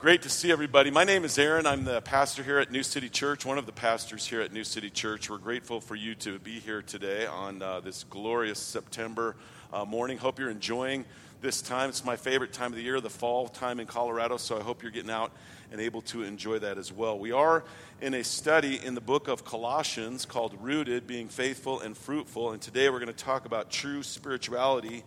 Great to see everybody. My name is Aaron. I'm the pastor here at New City Church, one of the pastors here at New City Church. We're grateful for you to be here today on uh, this glorious September uh, morning. Hope you're enjoying this time. It's my favorite time of the year, the fall time in Colorado, so I hope you're getting out and able to enjoy that as well. We are in a study in the book of Colossians called Rooted, Being Faithful and Fruitful, and today we're going to talk about true spirituality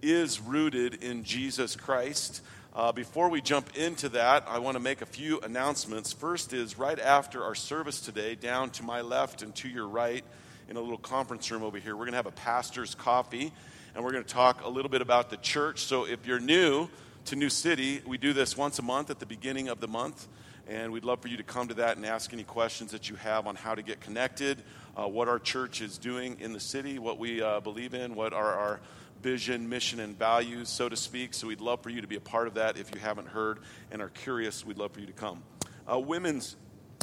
is rooted in Jesus Christ. Uh, before we jump into that, I want to make a few announcements. First is right after our service today, down to my left and to your right, in a little conference room over here, we're going to have a pastor's coffee, and we're going to talk a little bit about the church. So if you're new to New City, we do this once a month at the beginning of the month, and we'd love for you to come to that and ask any questions that you have on how to get connected, uh, what our church is doing in the city, what we uh, believe in, what are our vision, mission, and values, so to speak. So we'd love for you to be a part of that if you haven't heard and are curious. We'd love for you to come. Uh, women's,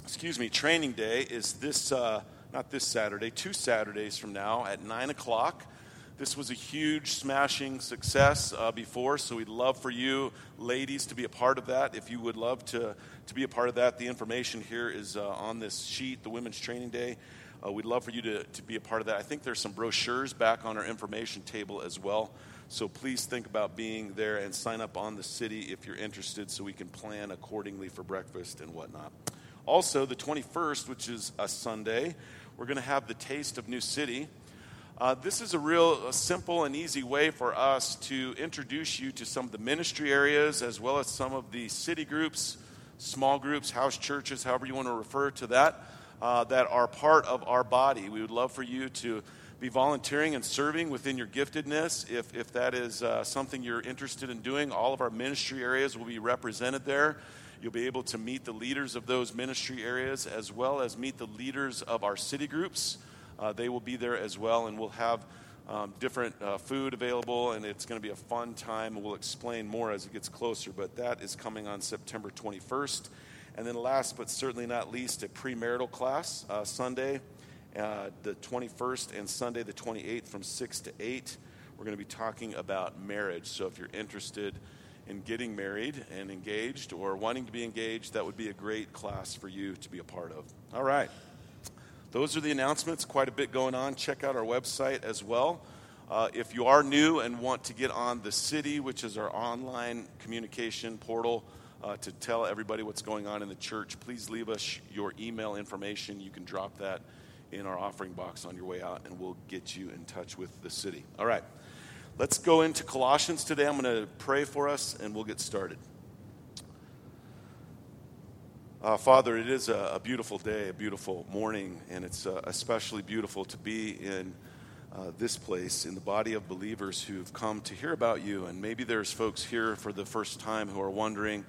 excuse me, training day is this, uh, not this Saturday, two Saturdays from now at 9 o'clock. This was a huge, smashing success uh, before, so we'd love for you, ladies, to be a part of that. If you would love to, to be a part of that, the information here is uh, on this sheet, the Women's Training Day. Uh, we'd love for you to, to be a part of that. I think there's some brochures back on our information table as well. So please think about being there and sign up on the city if you're interested so we can plan accordingly for breakfast and whatnot. Also, the 21st, which is a Sunday, we're going to have the Taste of New City. Uh, this is a real a simple and easy way for us to introduce you to some of the ministry areas as well as some of the city groups, small groups, house churches, however you want to refer to that uh, that are part of our body. We would love for you to be volunteering and serving within your giftedness. If, if that is uh, something you're interested in doing, all of our ministry areas will be represented there. You'll be able to meet the leaders of those ministry areas as well as meet the leaders of our city groups. Uh, they will be there as well, and we'll have um, different uh, food available, and it's going to be a fun time. We'll explain more as it gets closer, but that is coming on September 21st. And then, last but certainly not least, a premarital class uh, Sunday, uh, the 21st, and Sunday, the 28th, from 6 to 8. We're going to be talking about marriage. So, if you're interested in getting married and engaged or wanting to be engaged, that would be a great class for you to be a part of. All right. Those are the announcements. Quite a bit going on. Check out our website as well. Uh, if you are new and want to get on the city, which is our online communication portal, uh, to tell everybody what's going on in the church, please leave us your email information. You can drop that in our offering box on your way out, and we'll get you in touch with the city. All right, let's go into Colossians today. I'm going to pray for us, and we'll get started. Uh, Father, it is a, a, beautiful day, a beautiful morning, and it's uh, especially beautiful to be in uh, this place, in the body of believers who've come to hear about you. And maybe there's folks here for the first time who are wondering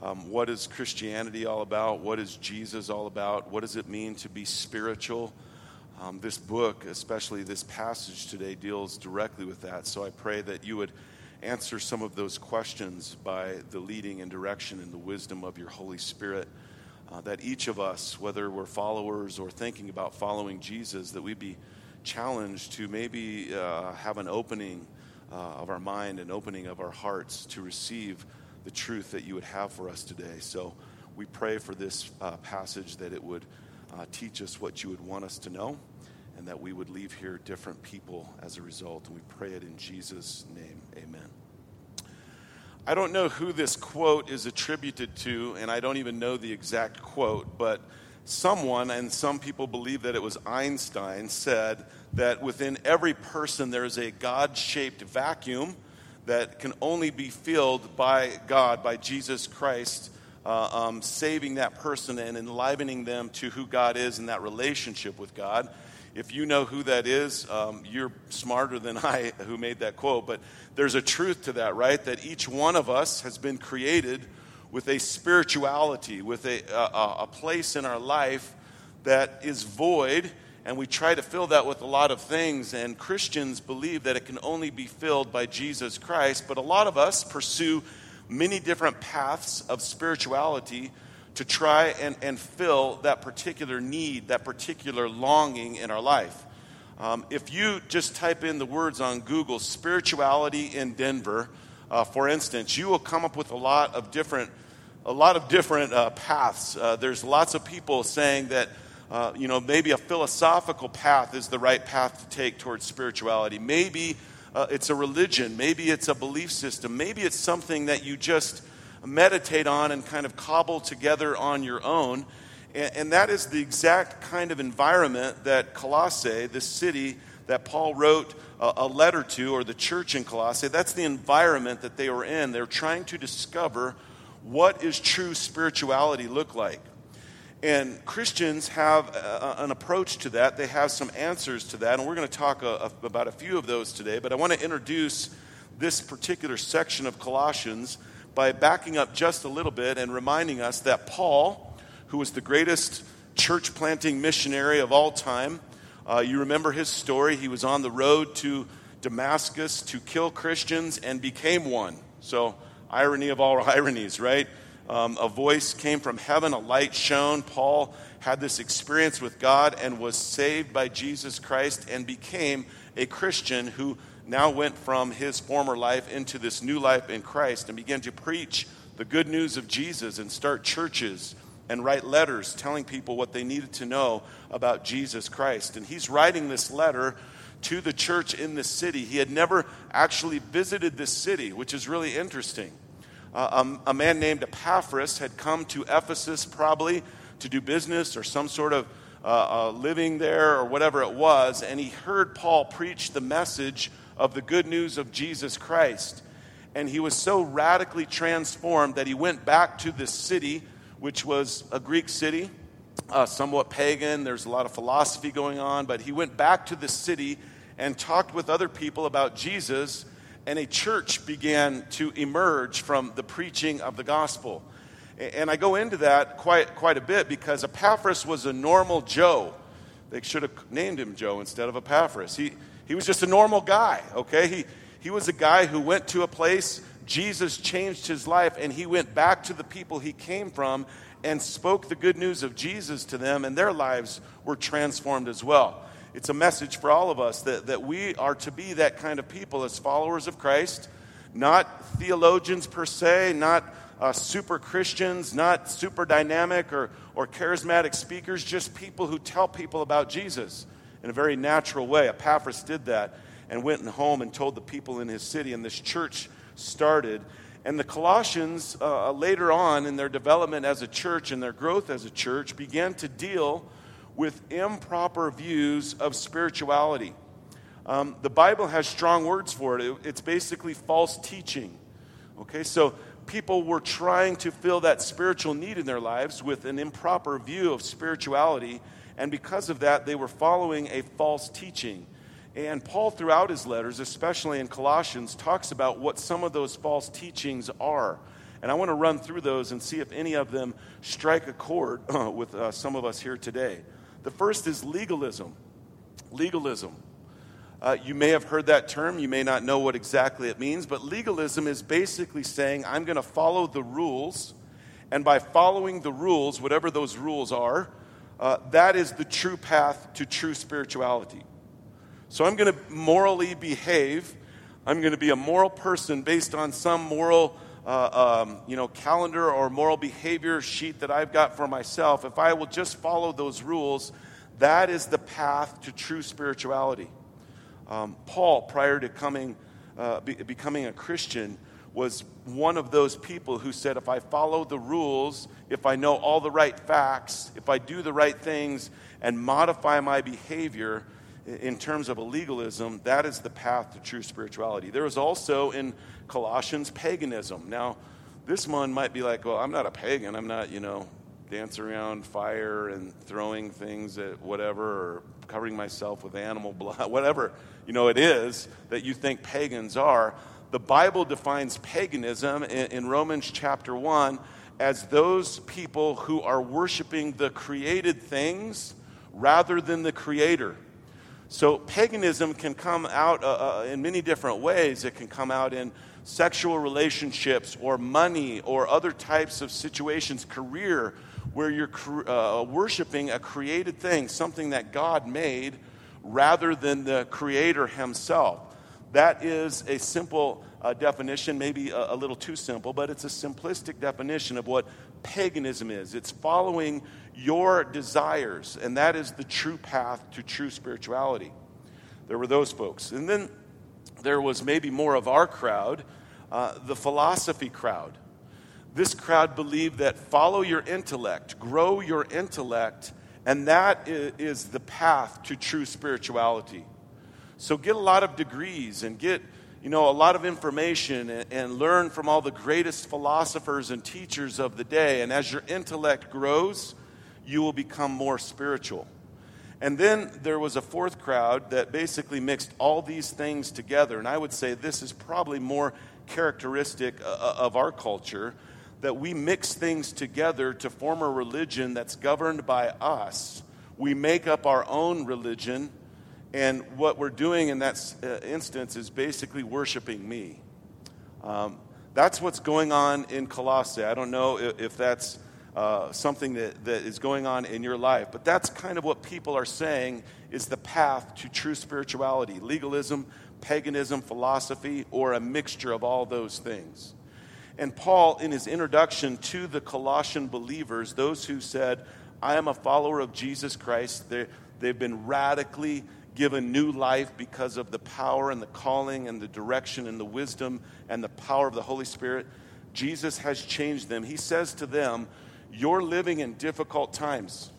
um, what is Christianity all about? What is Jesus all about? What does it mean to be spiritual? Um, this book, especially this passage today, deals directly with that. So I pray that you would answer some of those questions by the leading and direction and the wisdom of your Holy Spirit. Uh, that each of us, whether we're followers or thinking about following Jesus, that we be challenged to maybe uh, have an opening uh, of our mind, an opening of our hearts to receive the truth that you would have for us today. So we pray for this uh, passage that it would uh, teach us what you would want us to know and that we would leave here different people as a result. And we pray it in Jesus' name. Amen. I don't know who this quote is attributed to, and I don't even know the exact quote, but someone, and some people believe that it was Einstein, said that within every person there is a God shaped vacuum that can only be filled by God, by Jesus Christ, uh, um, saving that person and enlivening them to who God is in that relationship with God. If you know who that is, um, you're smarter than I who made that quote. But there's a truth to that, right? That each one of us has been created with a spirituality, with a, a, a place in our life that is void and we try to fill that with a lot of things, and Christians believe that it can only be filled by Jesus Christ. But a lot of us pursue many different paths of spirituality to try and, and fill that particular need, that particular longing in our life. Um, if you just type in the words on Google, spirituality in Denver, uh, for instance, you will come up with a lot of different a lot of different uh, paths. Uh, there's lots of people saying that, uh, you know, maybe a philosophical path is the right path to take towards spirituality. Maybe uh, it's a religion. Maybe it's a belief system. Maybe it's something that you just meditate on and kind of cobble together on your own. And, and that is the exact kind of environment that Colossae, this city that Paul wrote a, a letter to, or the church in Colossae, that's the environment that they were in. They're trying to discover what is true spirituality look like. And Christians have a, an approach to that. They have some answers to that. And we're going to talk a, a, about a few of those today. But I want to introduce this particular section of Colossians by backing up just a little bit and reminding us that Paul, who was the greatest church planting missionary of all time, uh, you remember his story. He was on the road to Damascus to kill Christians and became one. So, irony of all ironies, right? Um, a voice came from heaven, a light shone. Paul had this experience with God and was saved by Jesus Christ and became a Christian who now went from his former life into this new life in Christ and began to preach the good news of Jesus and start churches and write letters telling people what they needed to know about Jesus Christ. And he's writing this letter to the church in this city. He had never actually visited this city, which is really interesting. Uh, um, a man named Epaphras had come to Ephesus probably to do business or some sort of uh, uh, living there or whatever it was, and he heard Paul preach the message of the good news of Jesus Christ. And he was so radically transformed that he went back to this city, which was a Greek city, uh, somewhat pagan. There's a lot of philosophy going on, but he went back to the city and talked with other people about Jesus and a church began to emerge from the preaching of the gospel. And I go into that quite, quite a bit because Epaphras was a normal Joe. They should have named him Joe instead of Epaphras. He, he was just a normal guy, okay? He, he was a guy who went to a place, Jesus changed his life, and he went back to the people he came from and spoke the good news of Jesus to them, and their lives were transformed as well it's a message for all of us that, that we are to be that kind of people as followers of Christ, not theologians per se, not uh, super Christians, not super dynamic or, or charismatic speakers, just people who tell people about Jesus in a very natural way. Epaphras did that and went home and told the people in his city, and this church started. And the Colossians, uh, later on in their development as a church and their growth as a church, began to deal with improper views of spirituality. Um, the Bible has strong words for it. It's basically false teaching. Okay, so people were trying to fill that spiritual need in their lives with an improper view of spirituality, and because of that, they were following a false teaching. And Paul, throughout his letters, especially in Colossians, talks about what some of those false teachings are. And I want to run through those and see if any of them strike a chord with uh, some of us here today. The first is legalism. Legalism. Uh, you may have heard that term, you may not know what exactly it means, but legalism is basically saying, I'm going to follow the rules, and by following the rules, whatever those rules are, uh, that is the true path to true spirituality. So I'm going to morally behave. I'm going to be a moral person based on some moral uh, um, you know, calendar or moral behavior sheet that I've got for myself, if I will just follow those rules, that is the path to true spirituality. Um, Paul, prior to coming, uh, be, becoming a Christian, was one of those people who said, if I follow the rules, if I know all the right facts, if I do the right things and modify my behavior in terms of a legalism, that is the path to true spirituality. There is also in Colossians paganism. Now, this one might be like, well, I'm not a pagan. I'm not, you know, dancing around fire and throwing things at whatever or covering myself with animal blood, whatever, you know, it is that you think pagans are. The Bible defines paganism in, in Romans chapter 1 as those people who are worshiping the created things rather than the creator. So, paganism can come out uh, uh, in many different ways. It can come out in sexual relationships or money or other types of situations, career, where you're uh, worshiping a created thing, something that God made, rather than the Creator Himself. That is a simple uh, definition, maybe a, a little too simple, but it's a simplistic definition of what paganism is. It's following your desires, and that is the true path to true spirituality. There were those folks. And then there was maybe more of our crowd, uh, the philosophy crowd. This crowd believed that follow your intellect, grow your intellect, and that is the path to true spirituality. So get a lot of degrees and get you know, a lot of information and, and, learn from all the greatest philosophers and teachers of the day. And as your intellect grows, you will become more spiritual. And then there was a fourth crowd that basically mixed all these things together. And I would say this is probably more characteristic uh, uh, of our culture that we mix things together to form a religion that's governed by us. We make up our own religion and what we're doing in that uh, instance is basically worshiping me. Um, that's what's going on in Colossae. I don't know if, if that's uh, something that, that is going on in your life, but that's kind of what people are saying is the path to true spirituality legalism, paganism, philosophy, or a mixture of all those things. And Paul, in his introduction to the Colossian believers, those who said, I am a follower of Jesus Christ, they've been radically given new life because of the power and the calling and the direction and the wisdom and the power of the Holy Spirit. Jesus has changed them. He says to them, You're living in difficult times.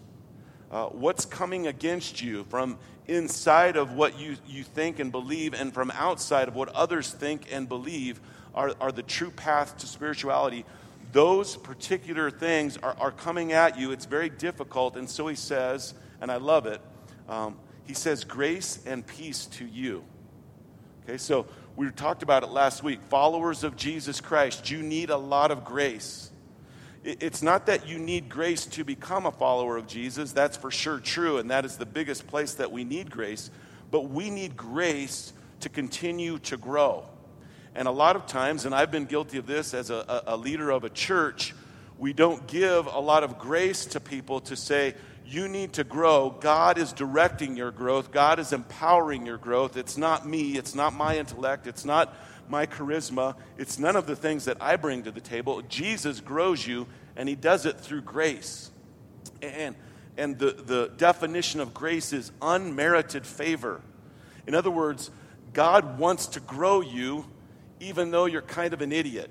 Uh, what's coming against you from inside of what you, you think and believe and from outside of what others think and believe are, are the true path to spirituality. Those particular things are, are coming at you. It's very difficult. And so he says, and I love it. Um, he says, Grace and peace to you. Okay, so we talked about it last week. Followers of Jesus Christ, you need a lot of grace. It's not that you need grace to become a follower of Jesus. That's for sure true, and that is the biggest place that we need grace. But we need grace to continue to grow. And a lot of times, and I've been guilty of this as a, a leader of a church, we don't give a lot of grace to people to say, you need to grow. God is directing your growth, God is empowering your growth. It's not me, it's not my intellect, it's not my charisma, it's none of the things that I bring to the table. Jesus grows you, and He does it through grace. And, and the, the definition of grace is unmerited favor. In other words, God wants to grow you even though you're kind of an idiot.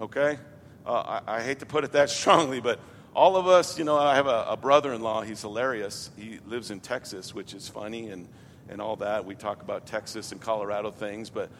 Okay? Uh, I, I hate to put it that strongly, but all of us, you know, I have a, a brother in law. He's hilarious. He lives in Texas, which is funny and, and all that. We talk about Texas and Colorado things, but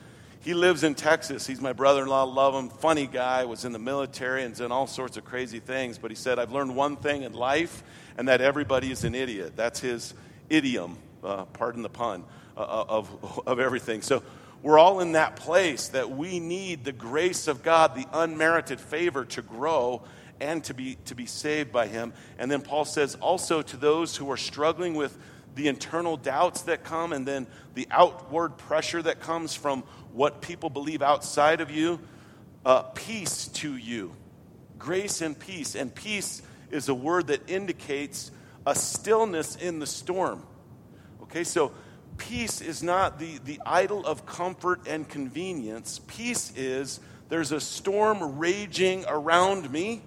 he lives in Texas. He's my brother in law. Love him. Funny guy. Was in the military and done all sorts of crazy things. But he said, I've learned one thing in life, and that everybody is an idiot. That's his idiom, uh, pardon the pun, uh, uh of, of everything. So we're all in that place that we need the grace of God, the unmerited favor to grow and to be, to be saved by him. And then Paul says also to those who are struggling with the internal doubts that come and then the outward pressure that comes from what people believe outside of you, uh, peace to you. Grace and peace. And peace is a word that indicates a stillness in the storm. Okay, so peace is not the, the idol of comfort and convenience. Peace is there's a storm raging around me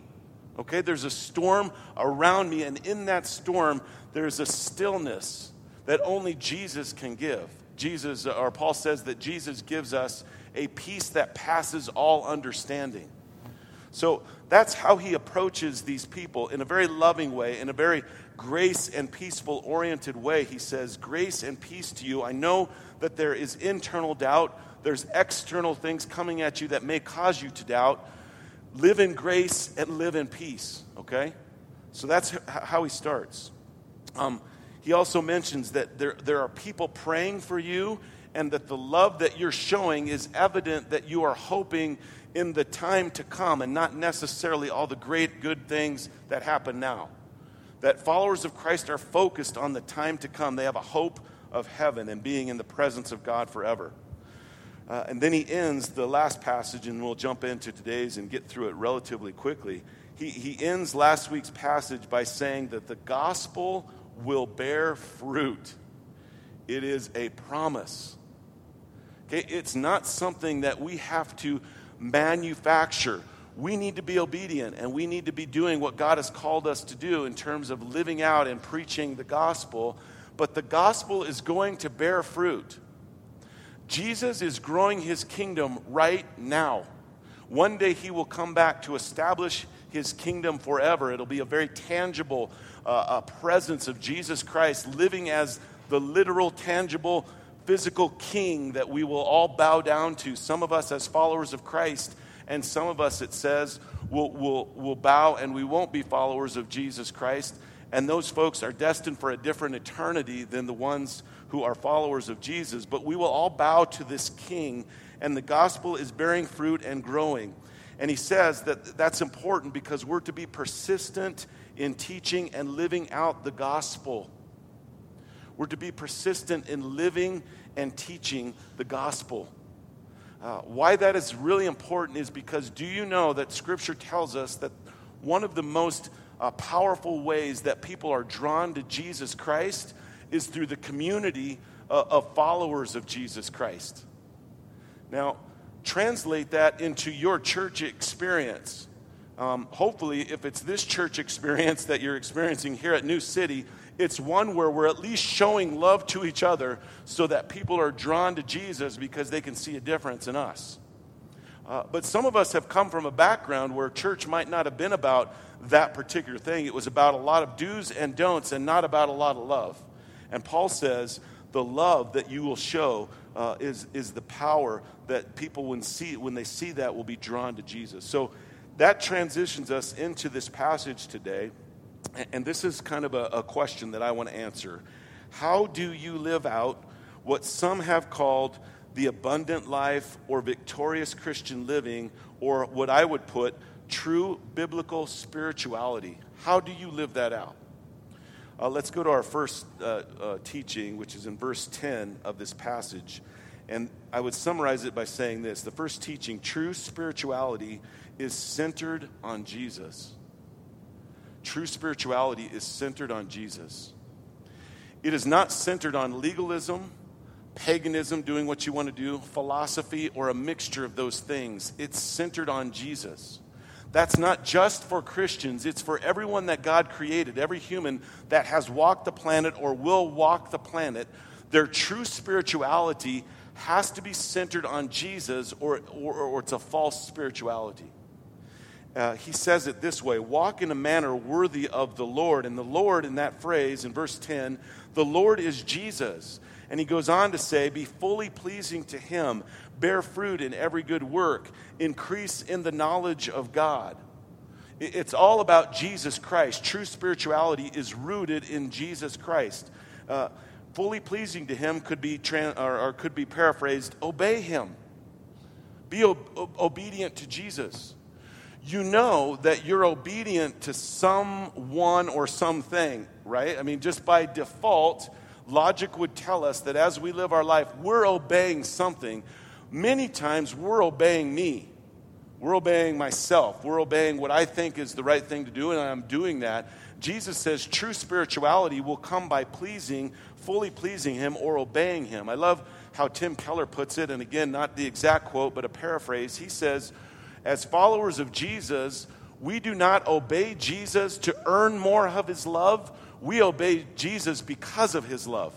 Okay, there's a storm around me, and in that storm, there's a stillness that only Jesus can give. Jesus, or Paul says that Jesus gives us a peace that passes all understanding. So that's how he approaches these people in a very loving way, in a very grace and peaceful oriented way. He says, Grace and peace to you. I know that there is internal doubt, there's external things coming at you that may cause you to doubt live in grace and live in peace, okay? So that's how he starts. Um, he also mentions that there, there are people praying for you and that the love that you're showing is evident that you are hoping in the time to come and not necessarily all the great good things that happen now. That followers of Christ are focused on the time to come. They have a hope of heaven and being in the presence of God forever. Uh, and then he ends the last passage, and we'll jump into today's and get through it relatively quickly. He, he ends last week's passage by saying that the gospel will bear fruit. It is a promise. Okay? It's not something that we have to manufacture. We need to be obedient and we need to be doing what God has called us to do in terms of living out and preaching the gospel. But the gospel is going to bear fruit. Jesus is growing his kingdom right now. One day he will come back to establish his kingdom forever. It'll be a very tangible uh, presence of Jesus Christ living as the literal, tangible, physical king that we will all bow down to. Some of us, as followers of Christ, and some of us, it says, will, will, will bow and we won't be followers of Jesus Christ. And those folks are destined for a different eternity than the ones who are followers of Jesus. But we will all bow to this king, and the gospel is bearing fruit and growing. And he says that that's important because we're to be persistent in teaching and living out the gospel. We're to be persistent in living and teaching the gospel. Uh, why that is really important is because do you know that Scripture tells us that one of the most uh, powerful ways that people are drawn to Jesus Christ is through the community uh, of followers of Jesus Christ. Now, translate that into your church experience. Um, hopefully, if it's this church experience that you're experiencing here at New City, it's one where we're at least showing love to each other so that people are drawn to Jesus because they can see a difference in us. Uh, but some of us have come from a background where church might not have been about that particular thing. It was about a lot of do's and don'ts and not about a lot of love. And Paul says the love that you will show uh, is, is the power that people, when, see, when they see that, will be drawn to Jesus. So that transitions us into this passage today. And this is kind of a, a question that I want to answer. How do you live out what some have called the abundant life or victorious Christian living, or what I would put, true biblical spirituality? How do you live that out? Uh, let's go to our first uh, uh, teaching, which is in verse 10 of this passage. And I would summarize it by saying this the first teaching, true spirituality, is centered on Jesus. True spirituality is centered on Jesus. It is not centered on legalism, paganism, doing what you want to do, philosophy, or a mixture of those things. It's centered on Jesus. That's not just for Christians, it's for everyone that God created, every human that has walked the planet or will walk the planet. Their true spirituality has to be centered on Jesus, or, or, or it's a false spirituality. Uh, he says it this way walk in a manner worthy of the Lord. And the Lord, in that phrase, in verse 10, the Lord is Jesus. And he goes on to say, Be fully pleasing to him, bear fruit in every good work, increase in the knowledge of God. It's all about Jesus Christ. True spirituality is rooted in Jesus Christ. Uh, fully pleasing to him could be, tra- or, or, could be paraphrased obey him, be obedient to Jesus you know that you're obedient to someone or something, right? I mean, just by default, logic would tell us that as we live our life, we're obeying something. Many times, we're obeying me. We're obeying myself. We're obeying what I think is the right thing to do, and I'm doing that. Jesus says true spirituality will come by pleasing, fully pleasing Him or obeying Him. I love how Tim Keller puts it, and again, not the exact quote, but a paraphrase. He says, as followers of Jesus, we do not obey Jesus to earn more of his love. We obey Jesus because of his love.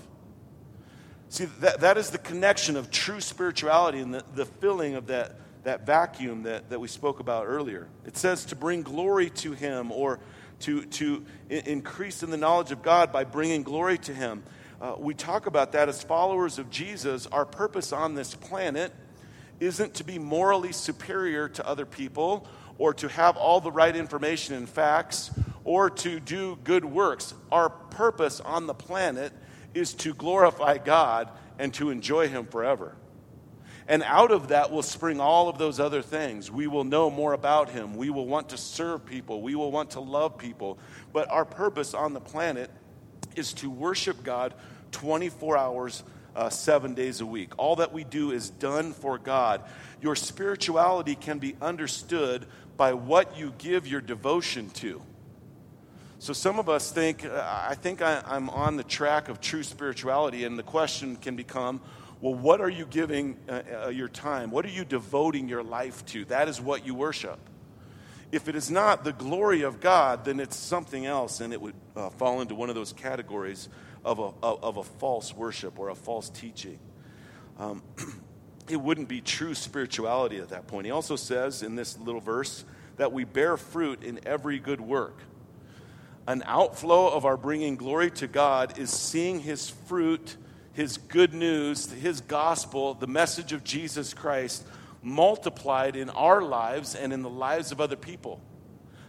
See, that, that is the connection of true spirituality and the, the filling of that, that vacuum that, that we spoke about earlier. It says to bring glory to him or to, to increase in the knowledge of God by bringing glory to him. Uh, we talk about that as followers of Jesus. Our purpose on this planet isn't to be morally superior to other people or to have all the right information and facts or to do good works. Our purpose on the planet is to glorify God and to enjoy Him forever. And out of that will spring all of those other things. We will know more about Him. We will want to serve people. We will want to love people. But our purpose on the planet is to worship God 24 hours uh, seven days a week. All that we do is done for God. Your spirituality can be understood by what you give your devotion to. So some of us think, uh, I think I, I'm on the track of true spirituality, and the question can become, Well, what are you giving uh, uh, your time? What are you devoting your life to? That is what you worship. If it is not the glory of God, then it's something else, and it would uh, fall into one of those categories of a, of a false worship or a false teaching. Um, it wouldn't be true spirituality at that point. He also says in this little verse that we bear fruit in every good work. An outflow of our bringing glory to God is seeing His fruit, His good news, His gospel, the message of Jesus Christ multiplied in our lives and in the lives of other people.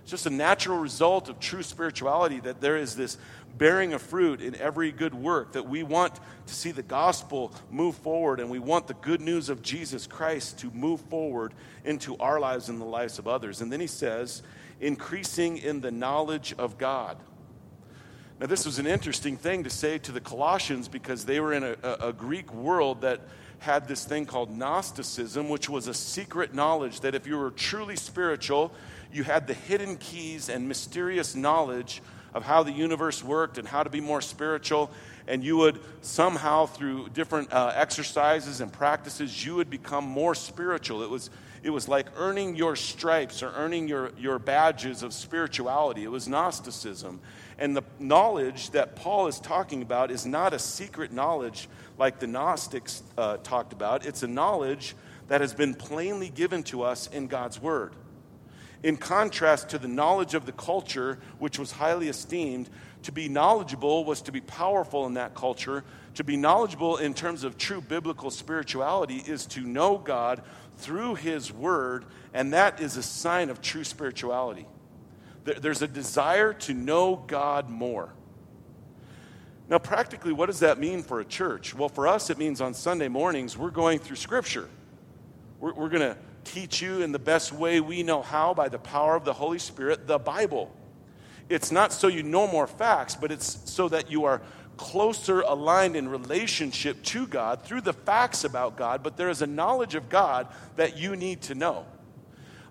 It's just a natural result of true spirituality that there is this bearing of fruit in every good work, that we want to see the gospel move forward and we want the good news of Jesus Christ to move forward into our lives and the lives of others. And then he says, increasing in the knowledge of God. Now, this was an interesting thing to say to the Colossians because they were in a, a, Greek world that had this thing called Gnosticism, which was a secret knowledge that if you were truly spiritual, you had the hidden keys and mysterious knowledge of how the universe worked and how to be more spiritual. And you would somehow, through different uh, exercises and practices, you would become more spiritual. It was, it was like earning your stripes or earning your, your badges of spirituality. It was Gnosticism. And the knowledge that Paul is talking about is not a secret knowledge like the Gnostics uh, talked about, it's a knowledge that has been plainly given to us in God's Word. In contrast to the knowledge of the culture, which was highly esteemed, to be knowledgeable was to be powerful in that culture. To be knowledgeable in terms of true biblical spirituality is to know God through His Word, and that is a sign of true spirituality. There's a desire to know God more. Now, practically, what does that mean for a church? Well, for us, it means on Sunday mornings, we're going through Scripture. We're, we're going to teach you in the best way we know how by the power of the Holy Spirit the Bible. It's not so you know more facts, but it's so that you are closer aligned in relationship to God through the facts about God, but there is a knowledge of God that you need to know.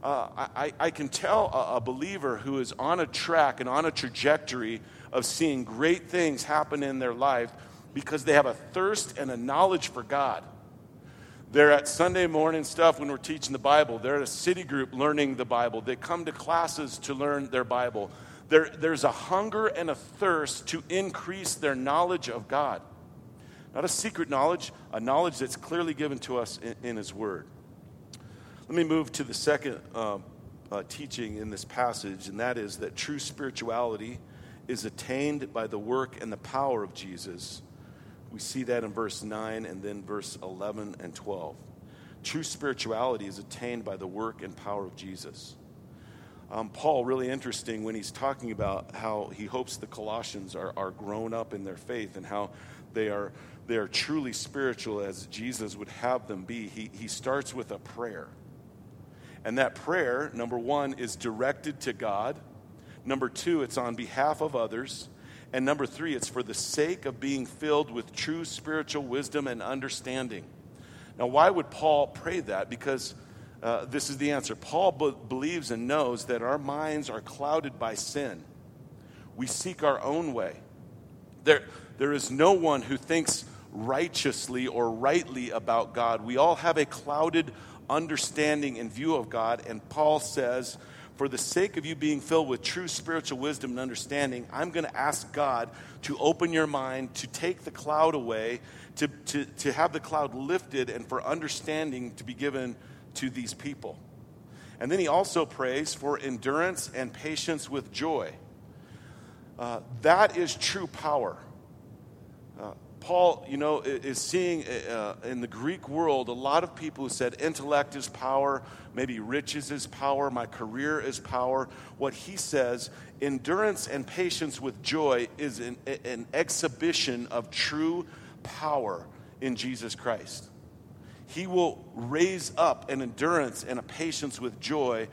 Uh, I, I, can tell a, a believer who is on a track and on a trajectory of seeing great things happen in their life because they have a thirst and a knowledge for God. They're at Sunday morning stuff when we're teaching the Bible. They're at a city group learning the Bible. They come to classes to learn their Bible. There, there's a hunger and a thirst to increase their knowledge of God. Not a secret knowledge, a knowledge that's clearly given to us in, in His Word. Let me move to the second uh, uh, teaching in this passage, and that is that true spirituality is attained by the work and the power of Jesus. We see that in verse 9 and then verse 11 and 12. True spirituality is attained by the work and power of Jesus. Um, Paul, really interesting when he's talking about how he hopes the Colossians are, are grown up in their faith and how they are, they are truly spiritual as Jesus would have them be. He, he starts with a prayer. And that prayer, number one, is directed to God Number two, it's on behalf of others. And number three, it's for the sake of being filled with true spiritual wisdom and understanding. Now, why would Paul pray that? Because uh, this is the answer. Paul b- believes and knows that our minds are clouded by sin. We seek our own way. There, there is no one who thinks righteously or rightly about God. We all have a clouded understanding and view of God, and Paul says, for the sake of you being filled with true spiritual wisdom and understanding, I'm going to ask God to open your mind, to take the cloud away, to, to, to have the cloud lifted, and for understanding to be given to these people. And then he also prays for endurance and patience with joy. Uh, that is true power. Uh, Paul, you know, is seeing uh, in the Greek world a lot of people who said intellect is power, maybe riches is power, my career is power. What he says, endurance and patience with joy is an, an exhibition of true power in Jesus Christ. He will raise up an endurance and a patience with joy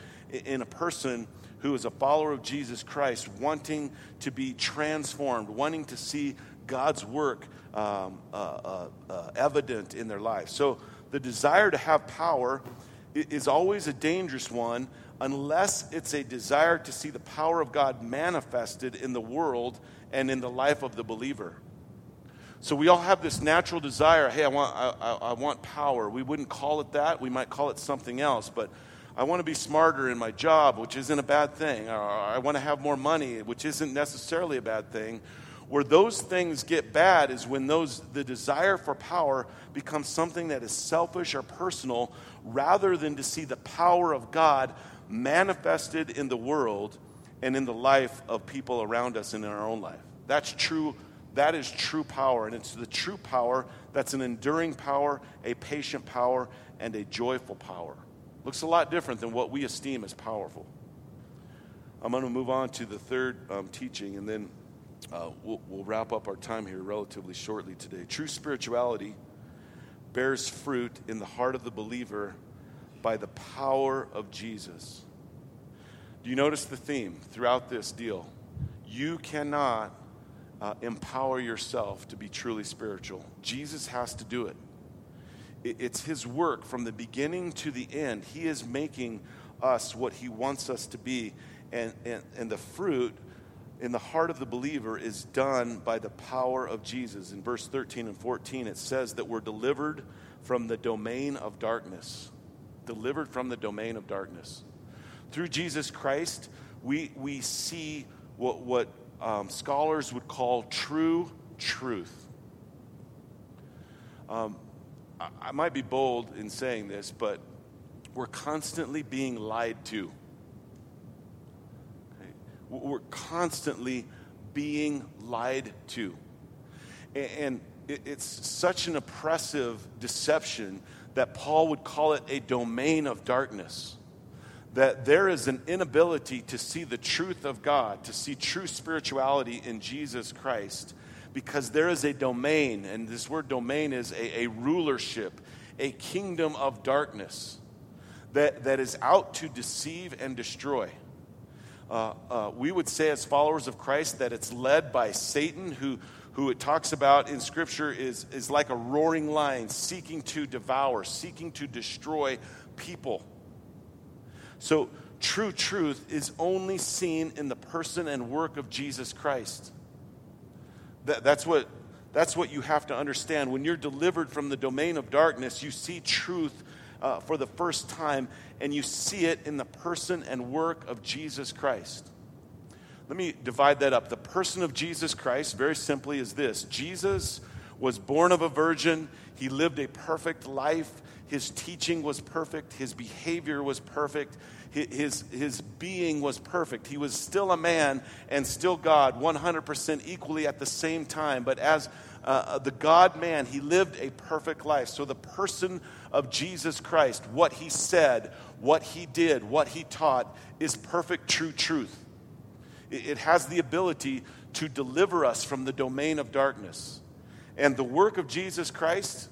in a person who is a follower of Jesus Christ, wanting to be transformed, wanting to see God's work um, uh, uh, uh, evident in their life. So the desire to have power is always a dangerous one unless it's a desire to see the power of God manifested in the world and in the life of the believer. So we all have this natural desire hey, I want, I, I, want power. We wouldn't call it that, we might call it something else, but I want to be smarter in my job, which isn't a bad thing. I want to have more money, which isn't necessarily a bad thing. Where those things get bad is when those the desire for power becomes something that is selfish or personal rather than to see the power of God manifested in the world and in the life of people around us and in our own life. That's true. That is true power. And it's the true power that's an enduring power, a patient power, and a joyful power. Looks a lot different than what we esteem as powerful. I'm going to move on to the third um, teaching, and then uh, we'll, we'll wrap up our time here relatively shortly today. True spirituality bears fruit in the heart of the believer by the power of Jesus. Do you notice the theme throughout this deal? You cannot uh, empower yourself to be truly spiritual. Jesus has to do it. It's His work from the beginning to the end. He is making us what He wants us to be. And, and, and the fruit in the heart of the believer is done by the power of Jesus. In verse 13 and 14, it says that we're delivered from the domain of darkness. Delivered from the domain of darkness. Through Jesus Christ, we, we see what, what um, scholars would call true truth. Um, I, I might be bold in saying this, but we're constantly being lied to. We're constantly being lied to. And it's such an oppressive deception that Paul would call it a domain of darkness. That there is an inability to see the truth of God, to see true spirituality in Jesus Christ, because there is a domain, and this word domain is a, a rulership, a kingdom of darkness that, that is out to deceive and destroy. Uh, uh, we would say, as followers of Christ, that it's led by Satan, who, who it talks about in Scripture is, is like a roaring lion seeking to devour, seeking to destroy people. So, true truth is only seen in the person and work of Jesus Christ. That, that's, what, that's what you have to understand. When you're delivered from the domain of darkness, you see truth uh, for the first time, and you see it in the person and work of Jesus Christ. Let me divide that up. The person of Jesus Christ, very simply, is this Jesus was born of a virgin, he lived a perfect life. His teaching was perfect. His behavior was perfect. His, his being was perfect. He was still a man and still God, 100% equally at the same time. But as uh, the God man, he lived a perfect life. So the person of Jesus Christ, what he said, what he did, what he taught, is perfect, true truth. It has the ability to deliver us from the domain of darkness. And the work of Jesus Christ,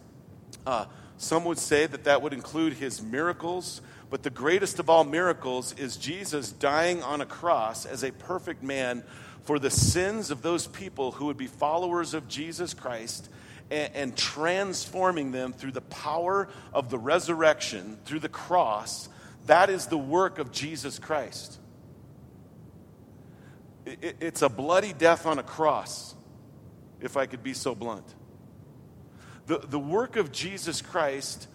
uh, some would say that that would include his miracles, but the greatest of all miracles is Jesus dying on a cross as a perfect man for the sins of those people who would be followers of Jesus Christ and, and transforming them through the power of the resurrection, through the cross. That is the work of Jesus Christ. It, it's a bloody death on a cross, if I could be so blunt. The, the work of Jesus Christ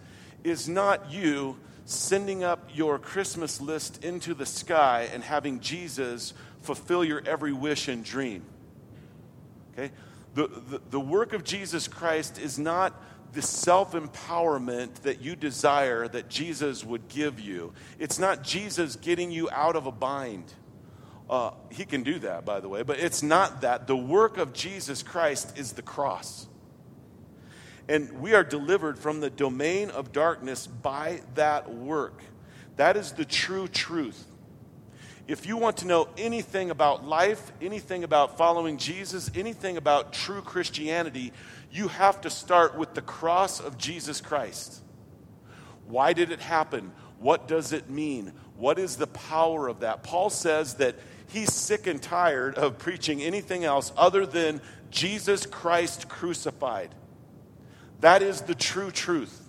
is not you sending up your Christmas list into the sky and having Jesus fulfill your every wish and dream. Okay? The, the, the work of Jesus Christ is not the self empowerment that you desire that Jesus would give you. It's not Jesus getting you out of a bind. Uh, he can do that, by the way, but it's not that. The work of Jesus Christ is the cross. And we are delivered from the domain of darkness by that work. That is the true truth. If you want to know anything about life, anything about following Jesus, anything about true Christianity, you have to start with the cross of Jesus Christ. Why did it happen? What does it mean? What is the power of that? Paul says that he's sick and tired of preaching anything else other than Jesus Christ crucified. That is the true truth.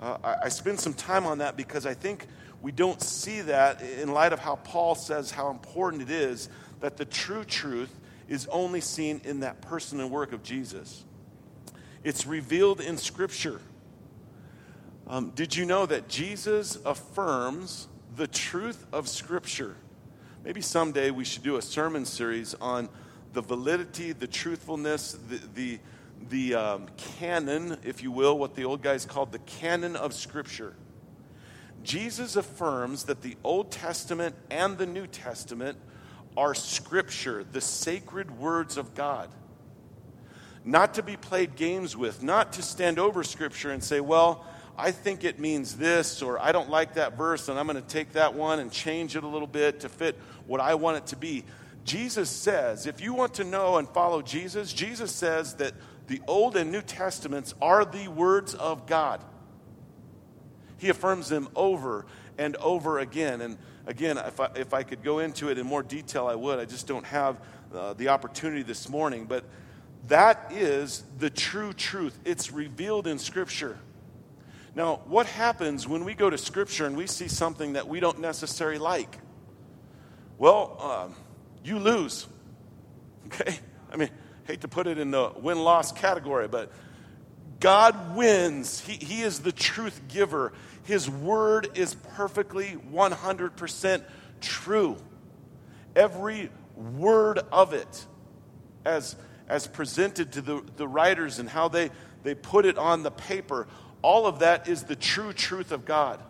Uh, I, I spend some time on that because I think we don't see that in light of how Paul says how important it is that the true truth is only seen in that person and work of Jesus. It's revealed in Scripture. Um, did you know that Jesus affirms the truth of Scripture? Maybe someday we should do a sermon series on the validity, the truthfulness, the, the, the um, canon, if you will, what the old guys called the canon of Scripture. Jesus affirms that the Old Testament and the New Testament are Scripture, the sacred words of God. Not to be played games with, not to stand over Scripture and say, well, I think it means this, or I don't like that verse, and I'm going to take that one and change it a little bit to fit what I want it to be. Jesus says, if you want to know and follow Jesus, Jesus says that the Old and New Testaments are the words of God. He affirms them over and over again. And again, if I, if I could go into it in more detail, I would. I just don't have uh, the opportunity this morning. But that is the true truth. It's revealed in Scripture. Now, what happens when we go to Scripture and we see something that we don't necessarily like? Well, um, you lose. Okay? I mean, hate to put it in the win loss category, but God wins. He, he is the truth giver. His word is perfectly 100% true. Every word of it, as, as presented to the, the writers and how they, they put it on the paper, all of that is the true truth of God.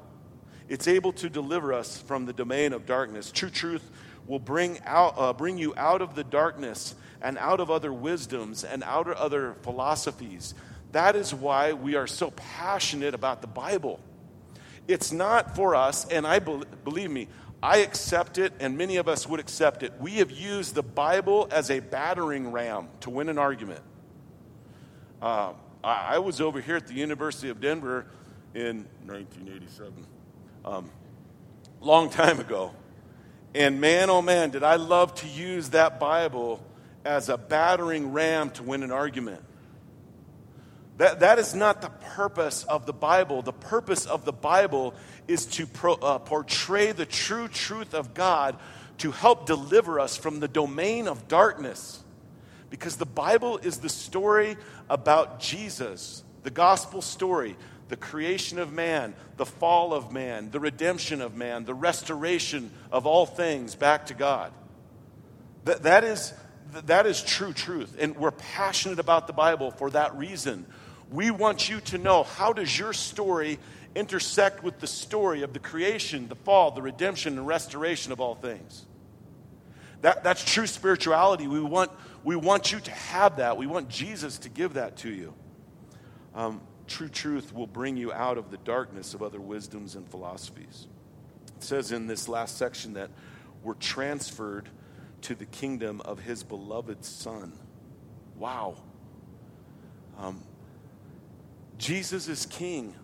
It's able to deliver us from the domain of darkness. True truth will bring, out, uh, bring you out of the darkness and out of other wisdoms and out of other philosophies. That is why we are so passionate about the Bible. It's not for us, and I believe me, I accept it, and many of us would accept it. We have used the Bible as a battering ram to win an argument. Uh, I, I was over here at the University of Denver in 1987, um, long time ago. And man, oh man, did I love to use that Bible as a battering ram to win an argument. That, that is not the purpose of the Bible. The purpose of the Bible is to pro, uh, portray the true truth of God to help deliver us from the domain of darkness. Because the Bible is the story about Jesus, the gospel story, the creation of man, the fall of man, the redemption of man, the restoration of all things back to God. That, that, is, that is true truth. And we're passionate about the Bible for that reason. We want you to know how does your story intersect with the story of the creation, the fall, the redemption, and restoration of all things. That, that's true spirituality. We want, we want you to have that. We want Jesus to give that to you. Um, true truth will bring you out of the darkness of other wisdoms and philosophies. It says in this last section that we're transferred to the kingdom of his beloved Son. Wow. Um, Jesus is king.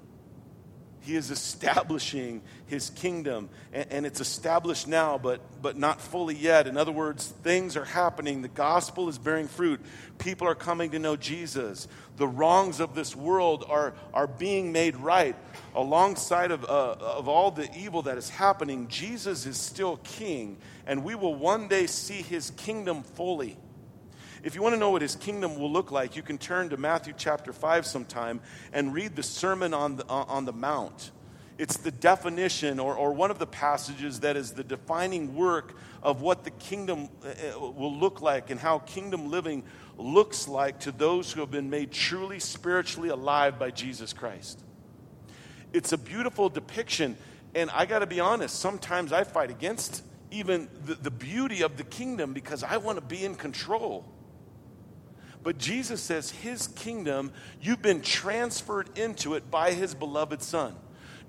He is establishing his kingdom, and, and, it's established now, but, but not fully yet. In other words, things are happening. The gospel is bearing fruit. People are coming to know Jesus. The wrongs of this world are, are being made right. Alongside of, uh, of all the evil that is happening, Jesus is still king, and we will one day see his kingdom fully. If you want to know what his kingdom will look like, you can turn to Matthew chapter 5 sometime and read the Sermon on the, on the Mount. It's the definition or, or one of the passages that is the defining work of what the kingdom uh, uh, will look like and how kingdom living looks like to those who have been made truly spiritually alive by Jesus Christ. It's a beautiful depiction, and I got to be honest, sometimes I fight against even the, the beauty of the kingdom because I want to be in control. But Jesus says his kingdom, you've been transferred into it by his beloved Son.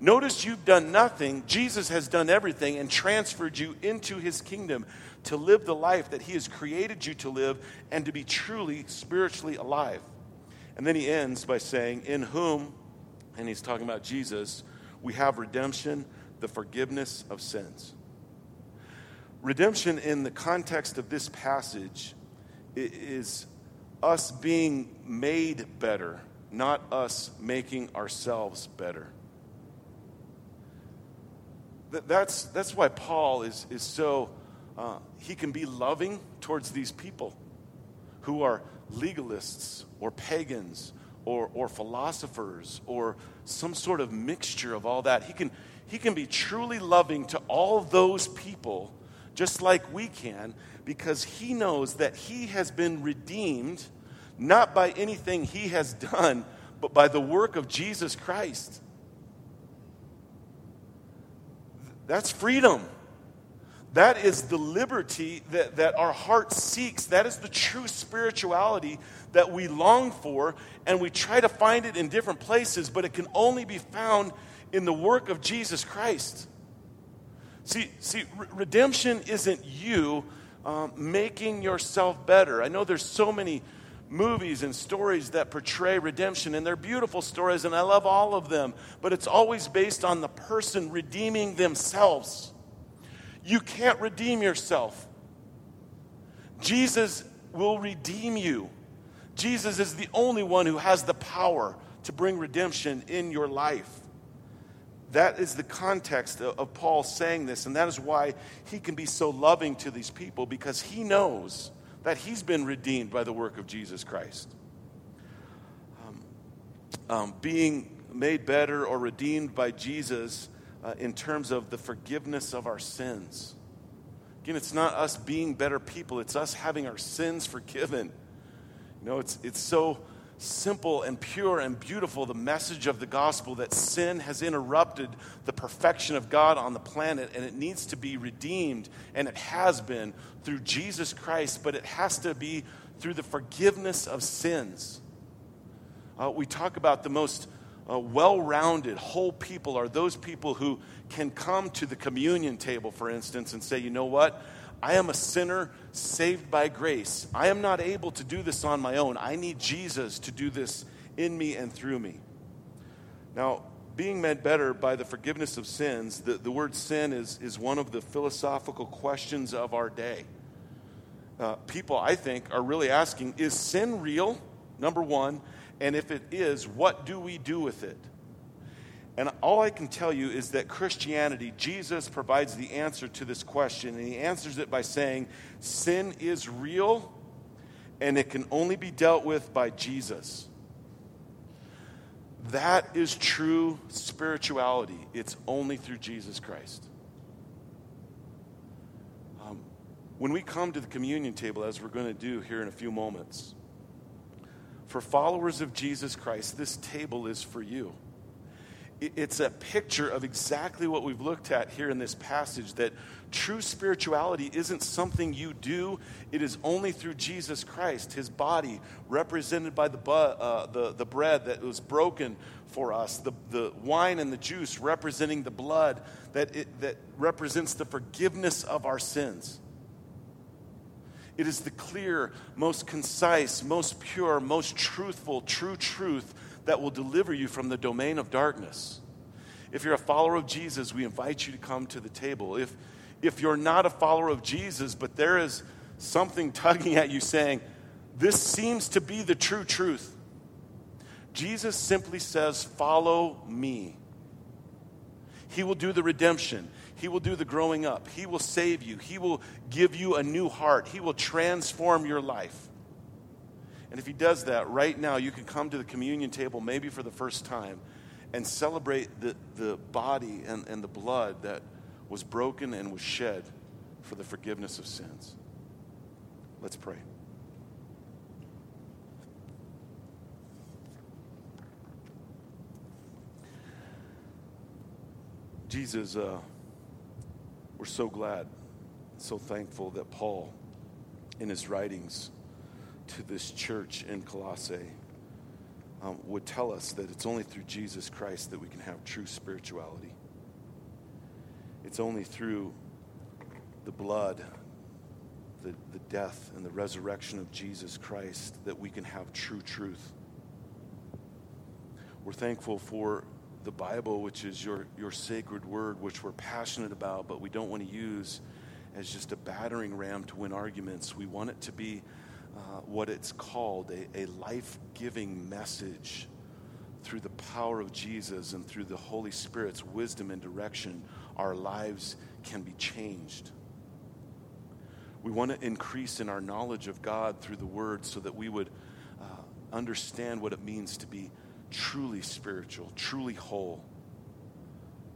Notice you've done nothing. Jesus has done everything and transferred you into his kingdom to live the life that he has created you to live and to be truly spiritually alive. And then he ends by saying, In whom, and he's talking about Jesus, we have redemption, the forgiveness of sins. Redemption, in the context of this passage, is us being made better, not us making ourselves better. That's, that's why Paul is, is so, uh, he can be loving towards these people. who are legalists or pagans or, or philosophers or some sort of mixture of all that. He can, he can be truly loving to all those people just like we can because he knows that he has been redeemed not by anything he has done, but by the work of Jesus Christ. That's freedom. That is the liberty that, that our heart seeks. That is the true spirituality that we long for, and we try to find it in different places, but it can only be found in the work of Jesus Christ. See, see, re- redemption isn't you um, making yourself better. I know there's so many movies and stories that portray redemption, and they're beautiful stories, and I love all of them, but it's always based on the person redeeming themselves. You can't redeem yourself. Jesus will redeem you. Jesus is the only one who has the power to bring redemption in your life. That is the context of Paul saying this, and that is why he can be so loving to these people because he knows that he's been redeemed by the work of Jesus Christ. Um, um, being made better or redeemed by Jesus uh, in terms of the forgiveness of our sins. Again, it's not us being better people, it's us having our sins forgiven. You know, it's, it's so simple and pure and beautiful the message of the gospel that sin has interrupted the perfection of God on the planet and it needs to be redeemed, and it has been through Jesus Christ, but it has to be through the forgiveness of sins. Uh, we talk about the most uh, well rounded, whole people are those people who can come to the communion table, for instance, and say, you know what? I am a sinner saved by grace. I am not able to do this on my own. I need Jesus to do this in me and through me. Now, being made better by the forgiveness of sins, the, the word sin is, is one of the philosophical questions of our day. Uh, people, I think, are really asking is sin real? Number one. And if it is, what do we do with it? And all I can tell you is that Christianity, Jesus provides the answer to this question. And he answers it by saying, Sin is real and it can only be dealt with by Jesus. That is true spirituality. It's only through Jesus Christ. Um, when we come to the communion table, as we're going to do here in a few moments, for followers of Jesus Christ, this table is for you it's a picture of exactly what we've looked at here in this passage that true spirituality isn't something you do, it is only through Jesus Christ, his body, represented by the, bu- uh, the, the bread that was broken for us, the, the wine and the juice representing the blood that, it, that represents the forgiveness of our sins. It is the clear, most concise, most pure, most truthful, true truth that will deliver you from the domain of darkness. If you're a follower of Jesus, we invite you to come to the table. If, if you're not a follower of Jesus, but there is something tugging at you saying, This seems to be the true truth, Jesus simply says, Follow me. He will do the redemption. He will do the growing up. He will save you. He will give you a new heart. He will transform your life. And if He does that right now, you can come to the communion table maybe for the first time and celebrate the, the body and, and the blood that was broken and was shed for the forgiveness of sins. Let's pray. Jesus, uh, we're so glad, so thankful that Paul, in his writings to this church in Colossae, um, would tell us that it's only through Jesus Christ that we can have true spirituality. It's only through the blood, the, the death, and the resurrection of Jesus Christ that we can have true truth. We're thankful for the Bible, which is your, your sacred word, which we're passionate about, but we don't want to use as just a battering ram to win arguments. We want it to be uh, what it's called a, a life giving message through the power of Jesus and through the Holy Spirit's wisdom and direction, our lives can be changed. We want to increase in our knowledge of God through the Word so that we would uh, understand what it means to be truly spiritual, truly whole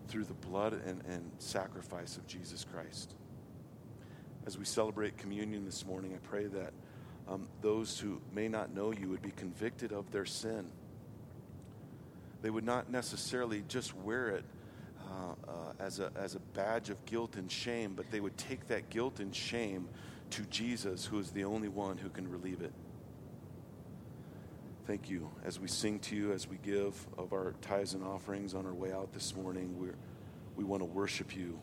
through the blood and, and sacrifice of Jesus Christ. As we celebrate communion this morning, I pray that um, those who may not know you would be convicted of their sin. They would not necessarily just wear it uh, uh, as, a, as a badge of guilt and shame, but they would take that guilt and shame to Jesus, who is the only one who can relieve it. Thank you. As we sing to you, as we give of our tithes and offerings on our way out this morning, we we want to worship you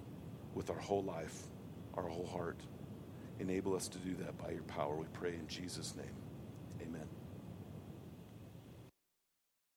with our whole life, our whole heart. Enable us to do that by your power, we pray in Jesus' name.